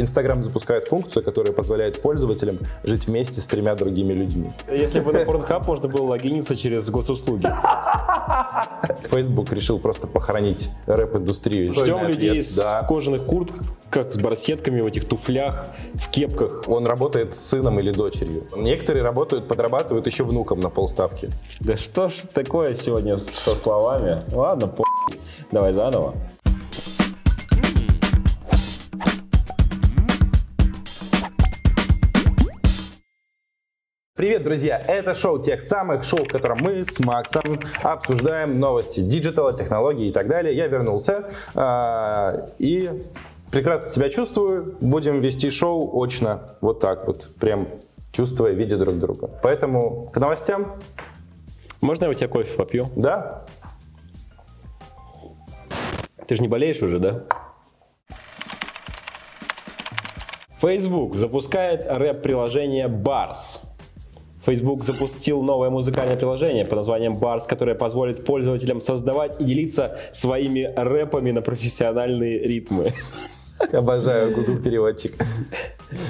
Инстаграм запускает функцию, которая позволяет пользователям жить вместе с тремя другими людьми. Если бы на Pornhub можно было логиниться через госуслуги. Facebook решил просто похоронить рэп-индустрию. Ждем Ответ, людей с да. кожаных куртках, как с барсетками в этих туфлях, в кепках. Он работает с сыном или дочерью. Некоторые работают, подрабатывают еще внуком на полставки. Да что ж такое сегодня со словами? Ладно, по***. Давай заново. Привет, друзья! Это шоу тех самых шоу, в котором мы с Максом обсуждаем новости digital а, технологий и так далее. Я вернулся а, и прекрасно себя чувствую. Будем вести шоу очно, вот так вот, прям чувствуя, видя друг друга. Поэтому к новостям, Можно я у тебя кофе попью? да? Ты же не болеешь уже, да? Facebook запускает рэп-приложение Bars. Facebook запустил новое музыкальное приложение под названием Bars, которое позволит пользователям создавать и делиться своими рэпами на профессиональные ритмы. Обожаю Google переводчик.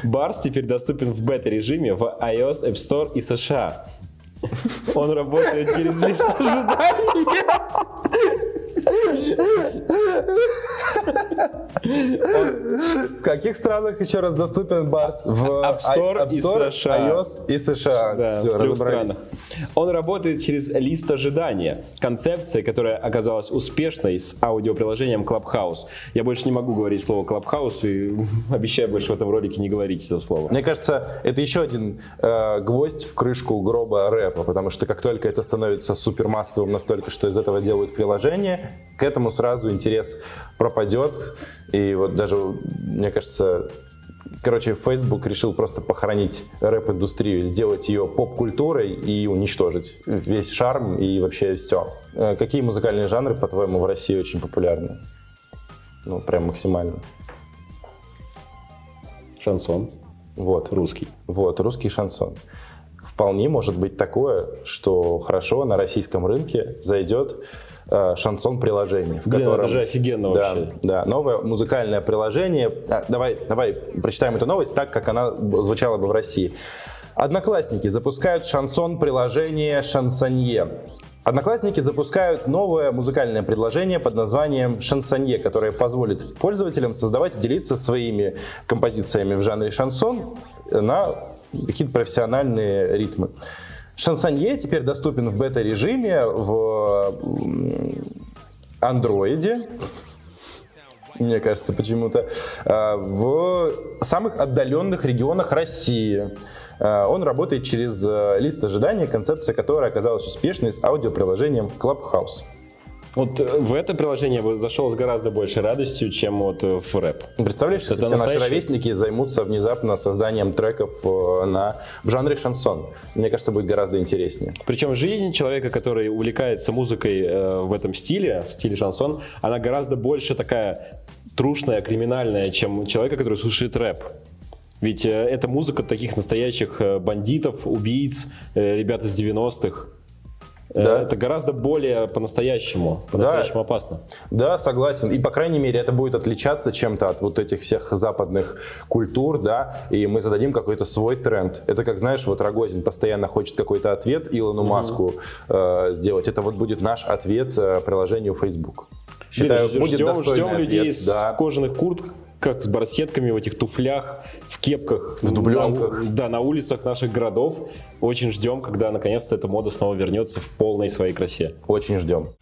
Bars теперь доступен в бета-режиме в iOS, App Store и США. Он работает через лист ожидания. В каких странах еще раз доступен Барс? В App Store App и Store, США. iOS и США. Да, Все, в трех странах. Он работает через лист ожидания. Концепция, которая оказалась успешной с аудиоприложением Clubhouse. Я больше не могу говорить слово Clubhouse и обещаю больше в этом ролике не говорить это слово. Мне кажется, это еще один э, гвоздь в крышку гроба рэпа, потому что как только это становится супермассовым настолько, что из этого делают приложение, к этому сразу интерес пропадет. И вот даже, мне кажется, короче, Facebook решил просто похоронить рэп-индустрию, сделать ее поп-культурой и уничтожить весь шарм и вообще все. Какие музыкальные жанры, по-твоему, в России очень популярны? Ну, прям максимально. Шансон. Вот. Русский. Вот, русский шансон. Вполне может быть такое, что хорошо на российском рынке зайдет э, шансон-приложение, в Блин, котором... это же офигенно да, вообще. Да, новое музыкальное приложение. А, давай, давай прочитаем эту новость так, как она звучала бы в России. Одноклассники запускают шансон-приложение «Шансонье». Одноклассники запускают новое музыкальное предложение под названием «Шансонье», которое позволит пользователям создавать и делиться своими композициями в жанре шансон на какие-то профессиональные ритмы. Шансонье теперь доступен в бета-режиме в андроиде, мне кажется, почему-то, а, в самых отдаленных регионах России. А, Он работает через э, лист ожидания, концепция которой оказалась успешной с аудиоприложением Clubhouse. Вот э, в это приложение я бы зашел с гораздо большей радостью, чем вот э, в рэп. Представляешь, если Это все наши настоящий- ровесники займутся внезапно созданием треков э, на, в жанре шансон. Мне кажется, будет гораздо интереснее. Причем жизнь человека, который увлекается музыкой в этом стиле, в стиле шансон, она гораздо больше такая трушная, криминальная, чем человека, который слушает рэп. Ведь это музыка таких настоящих бандитов, убийц, ребят из 90-х. Э, Да. Это гораздо более по-настоящему, по-настоящему опасно. Да, согласен. И, по крайней мере, это будет отличаться чем-то от вот этих всех западных культур, да, и мы зададим какой-то свой тренд. Это как, знаешь, вот Рогозин постоянно хочет какой-то ответ Илону Маску э, сделать. Это вот будет наш ответ э, приложению Facebook. Считаю, Блин, будет ждем, ждем людей ответ, с да. кожаных куртках, как с барсетками в этих туфлях, в кепках. В дубленках. На- да, на улицах наших городов. Очень ждем, когда наконец-то эта мода снова вернется в полной своей красе. Очень ждем.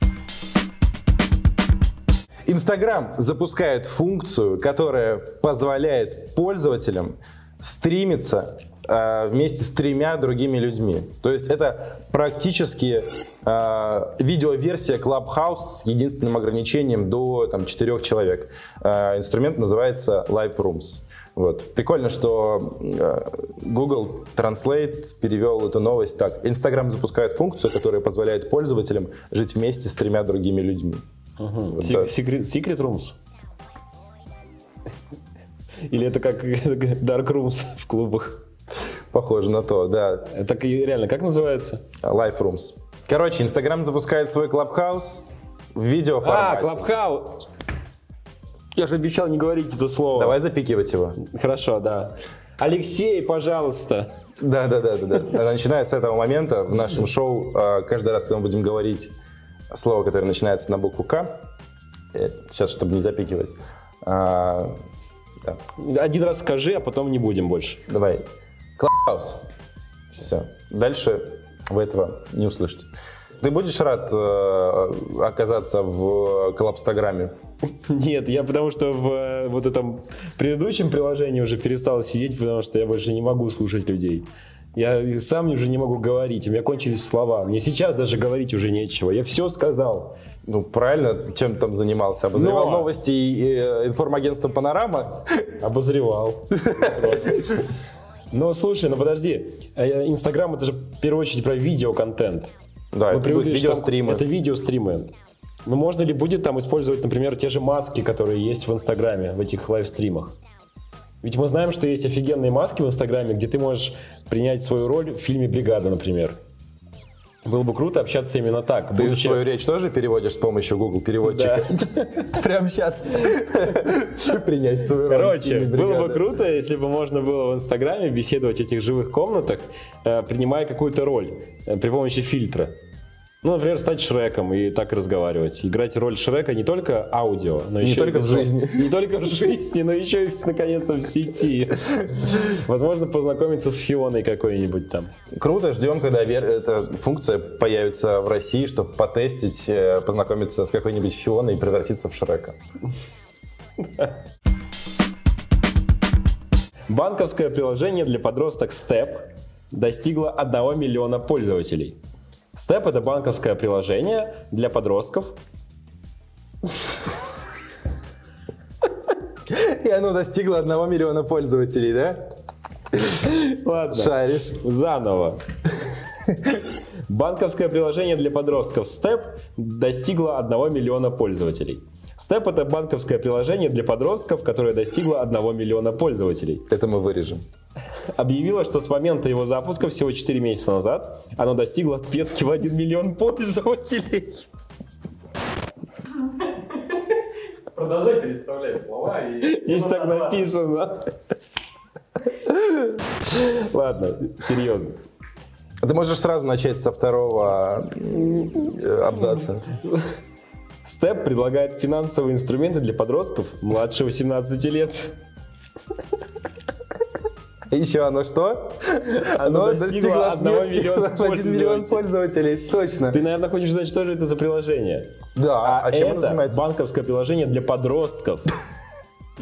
Инстаграм запускает функцию, которая позволяет пользователям стримиться вместе с тремя другими людьми. То есть это практически э, видеоверсия Clubhouse с единственным ограничением до там, 4 человек. Э, инструмент называется Live Rooms. Вот. Прикольно, что э, Google Translate перевел эту новость так. Instagram запускает функцию, которая позволяет пользователям жить вместе с тремя другими людьми. Вот Сек- так. Secret, Secret Rooms? Или это как Dark Rooms в клубах? Похоже на то, да. Так и реально, как называется? Live Rooms. Короче, Instagram запускает свой Clubhouse в А, видеоформате. Clubhouse. Я же обещал не говорить это слово. Давай запикивать его. Хорошо, да. Алексей, пожалуйста. Да, да, да, да, да. Начиная с этого момента в нашем шоу, э, каждый раз, когда мы будем говорить слово, которое начинается на букву К, э, сейчас, чтобы не запикивать, а, да. Один раз скажи, а потом не будем больше. давай, Клаус. Все. Дальше вы этого не услышите. Ты будешь рад э, оказаться в коллапстаграме? Нет, я потому что в э, вот этом предыдущем приложении уже перестал сидеть, потому что я больше не могу слушать людей. Я и сам уже не могу говорить, у меня кончились слова. Мне сейчас даже говорить уже нечего. Я все сказал. Ну, правильно, чем там занимался? Обозревал Но- новости и э, информагентство «Панорама»? Обозревал. Но слушай, ну подожди, э, Инстаграм это же в первую очередь про видеоконтент. Да, Мы это будут там- видеостримы. Это видеостримы. Но можно ли будет там использовать, например, те же маски, которые есть в Инстаграме, в этих лайвстримах? Ведь мы знаем, что есть офигенные маски в Инстаграме, где ты можешь принять свою роль в фильме «Бригада», например. Было бы круто общаться именно так. Ты будучи- свою речь тоже переводишь с помощью Google переводчика? Прямо сейчас. Принять свою Короче, было бы круто, если бы можно было в Инстаграме беседовать в этих живых комнатах, э, принимая какую-то роль э, при помощи фильтра. Ну, например, стать Шреком и так разговаривать. Играть роль Шрека не только аудио, но Не еще только и в жизни. Не только в жизни, но еще и, наконец-то, в сети. Возможно, познакомиться с Фионой какой-нибудь там. Круто, ждем, когда эта функция появится в России, чтобы потестить, э, познакомиться с какой-нибудь Фионой и превратиться в Шрека. Банковское приложение для подросток Step достигло 1 миллиона пользователей. Step это банковское приложение для подростков. И оно достигло одного миллиона пользователей, да? Ладно. Шаришь. Заново. Банковское приложение для подростков Step достигло 1 миллиона пользователей. Step это банковское приложение для подростков, которое достигло 1 миллиона пользователей. Это мы вырежем. Объявила, что с момента его запуска всего 4 месяца назад оно достигло отметки в 1 миллион пользователей. Продолжай переставлять слова и... Здесь так написано. Ладно, серьезно. Ты можешь сразу начать со второго э, абзаца. Степ предлагает финансовые инструменты для подростков младше 18 лет. Еще оно что? Оно достигло одного отметки миллиона в 1 миллион пользователей. пользователей. Точно. Ты, наверное, хочешь знать, что же это за приложение? Да, а, чем оно это занимается? банковское приложение для подростков,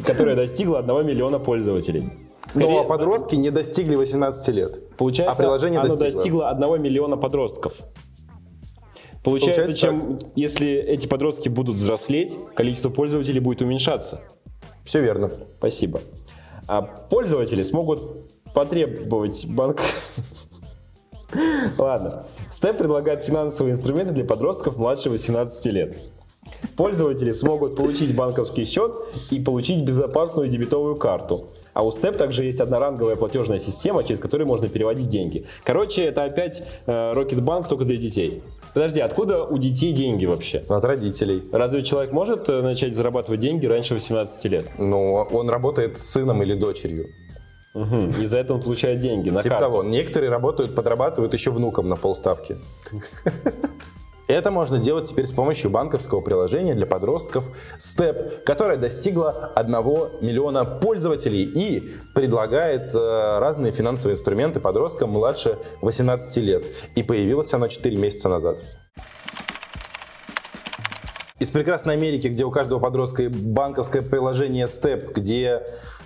которое достигло 1 миллиона пользователей. Ну, Скорее, а подростки не достигли 18 лет. Получается, а приложение оно достигло. достигло 1 миллиона подростков. Получается, Получается чем, если эти подростки будут взрослеть, количество пользователей будет уменьшаться. Все верно. Спасибо. А пользователи смогут потребовать банк... Ладно. Степ предлагает финансовые инструменты для подростков младше 18 лет. Пользователи смогут получить банковский счет и получить безопасную дебетовую карту. А у Step также есть одноранговая платежная система, через которую можно переводить деньги. Короче, это опять э, Rocketbank только для детей. Подожди, откуда у детей деньги вообще? От родителей. Разве человек может э, начать зарабатывать деньги раньше 18 лет? Ну, он работает с сыном или дочерью. Мгм. И за это он получает деньги на Типа карту. того. Некоторые работают, подрабатывают еще внукам на полставки. Это можно делать теперь с помощью банковского приложения для подростков Step, которое достигло 1 миллиона пользователей и предлагает э, разные финансовые инструменты подросткам младше 18 лет. И появилось оно 4 месяца назад. Из прекрасной Америки, где у каждого подростка банковское приложение Step, где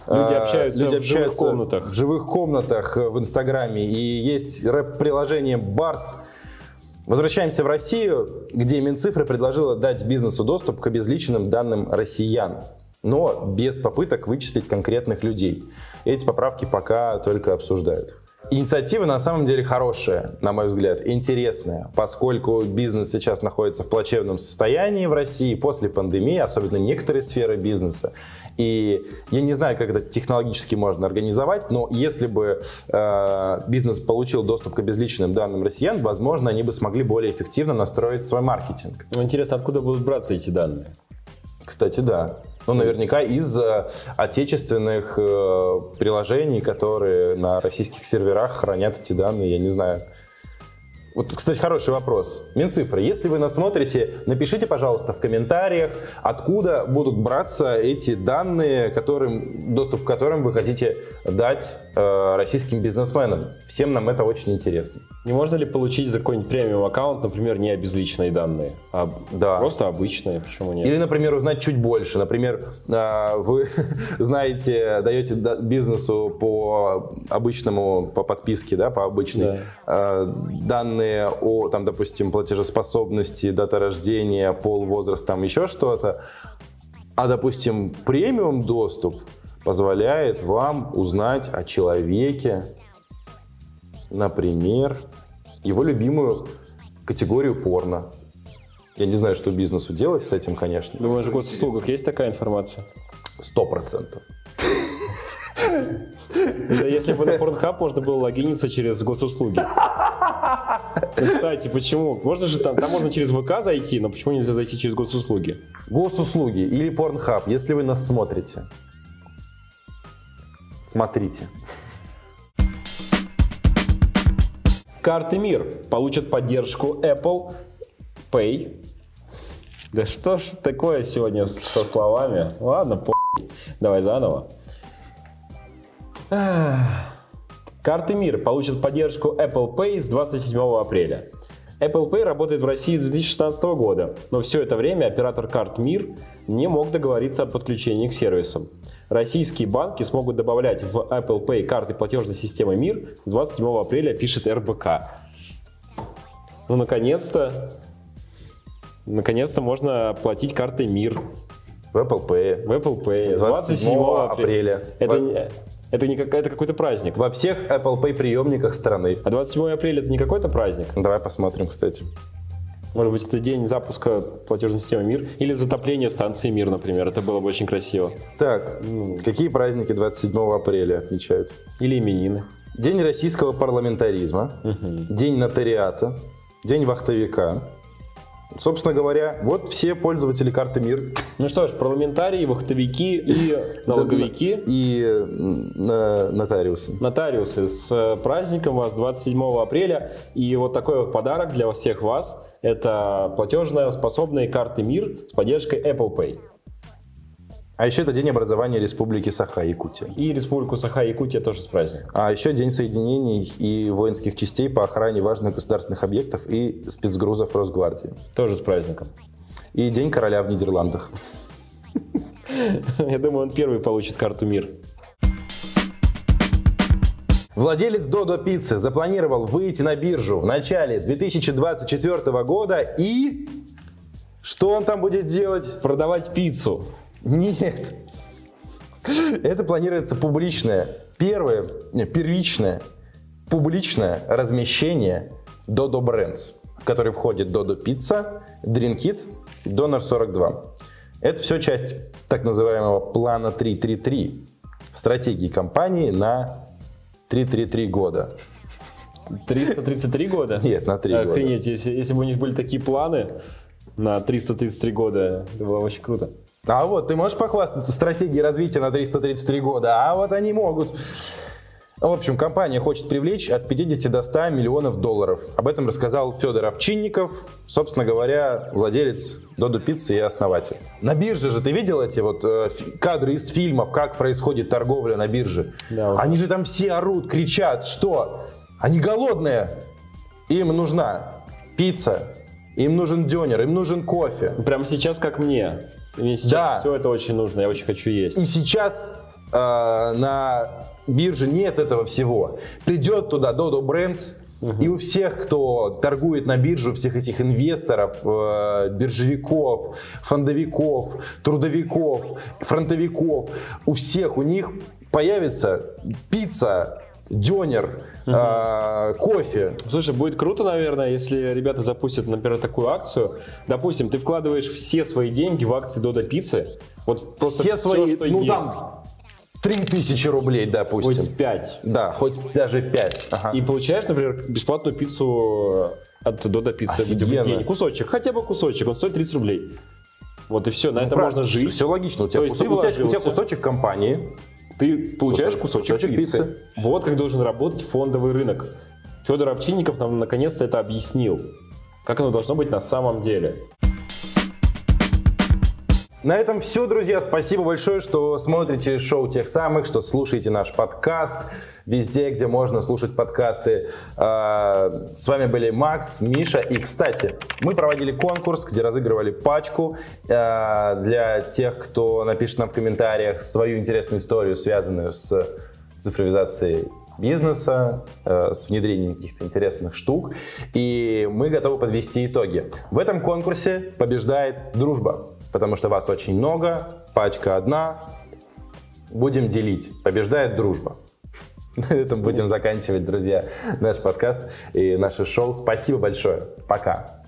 э, Люди общаются люди в живых общаются комнатах. в живых комнатах э, в Инстаграме, и есть рэп-приложение Барс. Возвращаемся в Россию, где Минцифра предложила дать бизнесу доступ к обезличенным данным россиян, но без попыток вычислить конкретных людей. Эти поправки пока только обсуждают. Инициатива на самом деле хорошая, на мой взгляд, интересная, поскольку бизнес сейчас находится в плачевном состоянии в России после пандемии, особенно некоторые сферы бизнеса. И я не знаю, как это технологически можно организовать, но если бы э, бизнес получил доступ к обезличенным данным россиян, возможно, они бы смогли более эффективно настроить свой маркетинг. Ну, интересно, откуда будут браться эти данные? Кстати, да. Ну, наверняка из э, отечественных э, приложений, которые на российских серверах хранят эти данные, я не знаю. Вот, кстати, хороший вопрос. Минцифры, если вы нас смотрите, напишите, пожалуйста, в комментариях, откуда будут браться эти данные, которым, доступ к которым вы хотите дать э, российским бизнесменам. Всем нам это очень интересно. Не можно ли получить за какой-нибудь премиум аккаунт, например, не обезличенные данные, а Да. просто обычные? Почему нет? Или, например, узнать чуть больше. Например, а, вы знаете, даете да- бизнесу по обычному, по подписке, да, по обычной, Да. а, данные о, там, допустим, платежеспособности, дата рождения, пол, возраст, там еще что-то. А, допустим, премиум доступ позволяет вам узнать о человеке, например, его любимую категорию порно. Я не знаю, что бизнесу делать с этим, конечно. Думаешь, в госуслугах есть такая информация? Сто процентов. Да, если бы на Pornhub можно было логиниться через госуслуги. Ну, Кстати, почему? Можно же там, там можно через ВК зайти, но почему нельзя зайти через госуслуги? Госуслуги или Pornhub, если вы нас смотрите, смотрите. Карты МИР получат поддержку Apple Pay. Да что ж такое сегодня со словами? Ладно, по***. Давай заново. Карты МИР получат поддержку Apple Pay с 27 апреля. Apple Pay работает в России с 2016 года, но все это время оператор карт МИР не мог договориться о подключении к сервисам. Российские банки смогут добавлять в Apple Pay карты платежной системы МИР с 27 апреля, пишет РБК. Ну, наконец-то, наконец-то можно платить картой МИР В Apple Pay. в Apple Pay С 27 апреля. Это, Во- не- это, не как, это какой-то праздник. Во всех Apple Pay приемниках страны. А 27 апреля это не какой-то праздник? Давай посмотрим, кстати. Может быть, это день запуска платежной системы МИР или затопление станции МИР, например. Это было бы очень красиво. Так, какие праздники 27 апреля отмечают? Или именины. День российского парламентаризма, День нотариата, День вахтовика. Собственно говоря, вот все пользователи карты МИР Ну что ж, парламентарии, вахтовики и налоговики, и на- нотариусы. нотариусы. С э, праздником вас 27 апреля. И вот такой вот подарок для всех вас. Это платежно способные карты МИР с поддержкой Apple Pay. А еще это День образования Республики Саха-Якутия. И Республику Саха-Якутия тоже с праздником. А еще День соединений и воинских частей по охране важных государственных объектов и спецгрузов Росгвардии. Тоже с праздником. И День короля в Нидерландах. Я думаю, он первый получит карту МИР. Владелец Додо Пиццы запланировал выйти на биржу в начале 2024 года и... Что он там будет делать? Продавать пиццу. Нет. Это планируется публичное, первое, не, первичное, публичное размещение Dodo Brands, в который входит Dodo Pizza, Drinkit, Donor 42. Это все часть так называемого плана 333, стратегии компании на 333 года. 333 года? Нет, на 3 года. Охренеть, если, если бы у них были такие планы на 333 года, это было очень круто. А вот, ты можешь похвастаться стратегией развития на 333 года, а вот они могут. В общем, компания хочет привлечь от 50 до 100 миллионов долларов. Об этом рассказал Федор Овчинников, собственно говоря, владелец Додо Пиццы и основатель. На бирже же ты видел эти вот э, кадры из фильмов, как происходит торговля на бирже? Да. Они же там все орут, кричат, что они голодные, им нужна пицца, им нужен дёнер, им нужен кофе. Прямо сейчас, как мне. Мне сейчас Да. все это очень нужно, я очень хочу есть. И сейчас э, на бирже нет этого всего. Придет туда Dodo Brands, и у всех, кто торгует на бирже, всех этих инвесторов, э, биржевиков, фондовиков, трудовиков, фронтовиков, у всех у них появится пицца, дёнер, э, кофе. Слушай, будет круто, наверное, если ребята запустят, например, такую акцию. Допустим, ты вкладываешь все свои деньги в акции Дода Пиццы. Вот просто Все всё, свои, что ну есть. там, 3000 рублей, допустим. Хоть 5. Да, хоть даже 5. И получаешь, например, бесплатную пиццу от Дода Пиццы в Офигенно. день. Кусочек, хотя бы кусочек, он стоит 30 рублей. Вот и все, на этом можно жить. Все логично. У тебя, ты у тебя- у тебя кусочек компании. Ты получаешь Кусочек- кусочек, пиццы. пиццы. Вот как должен работать фондовый рынок. Федор Овчинников нам наконец-то это объяснил. Как оно должно быть на самом деле. На этом все, друзья. Спасибо большое, что смотрите шоу тех самых, что слушаете наш подкаст везде, где можно слушать подкасты. А, С вами были Макс, Миша. И, кстати, мы проводили конкурс, где разыгрывали пачку а, для тех, кто напишет нам в комментариях свою интересную историю, связанную с цифровизацией бизнеса, э, с внедрением каких-то интересных штук. И мы готовы подвести итоги. В этом конкурсе побеждает дружба, потому что вас очень много, пачка одна. Будем делить. Побеждает дружба. На этом будем заканчивать, друзья, наш подкаст и наше шоу. Спасибо большое. Пока.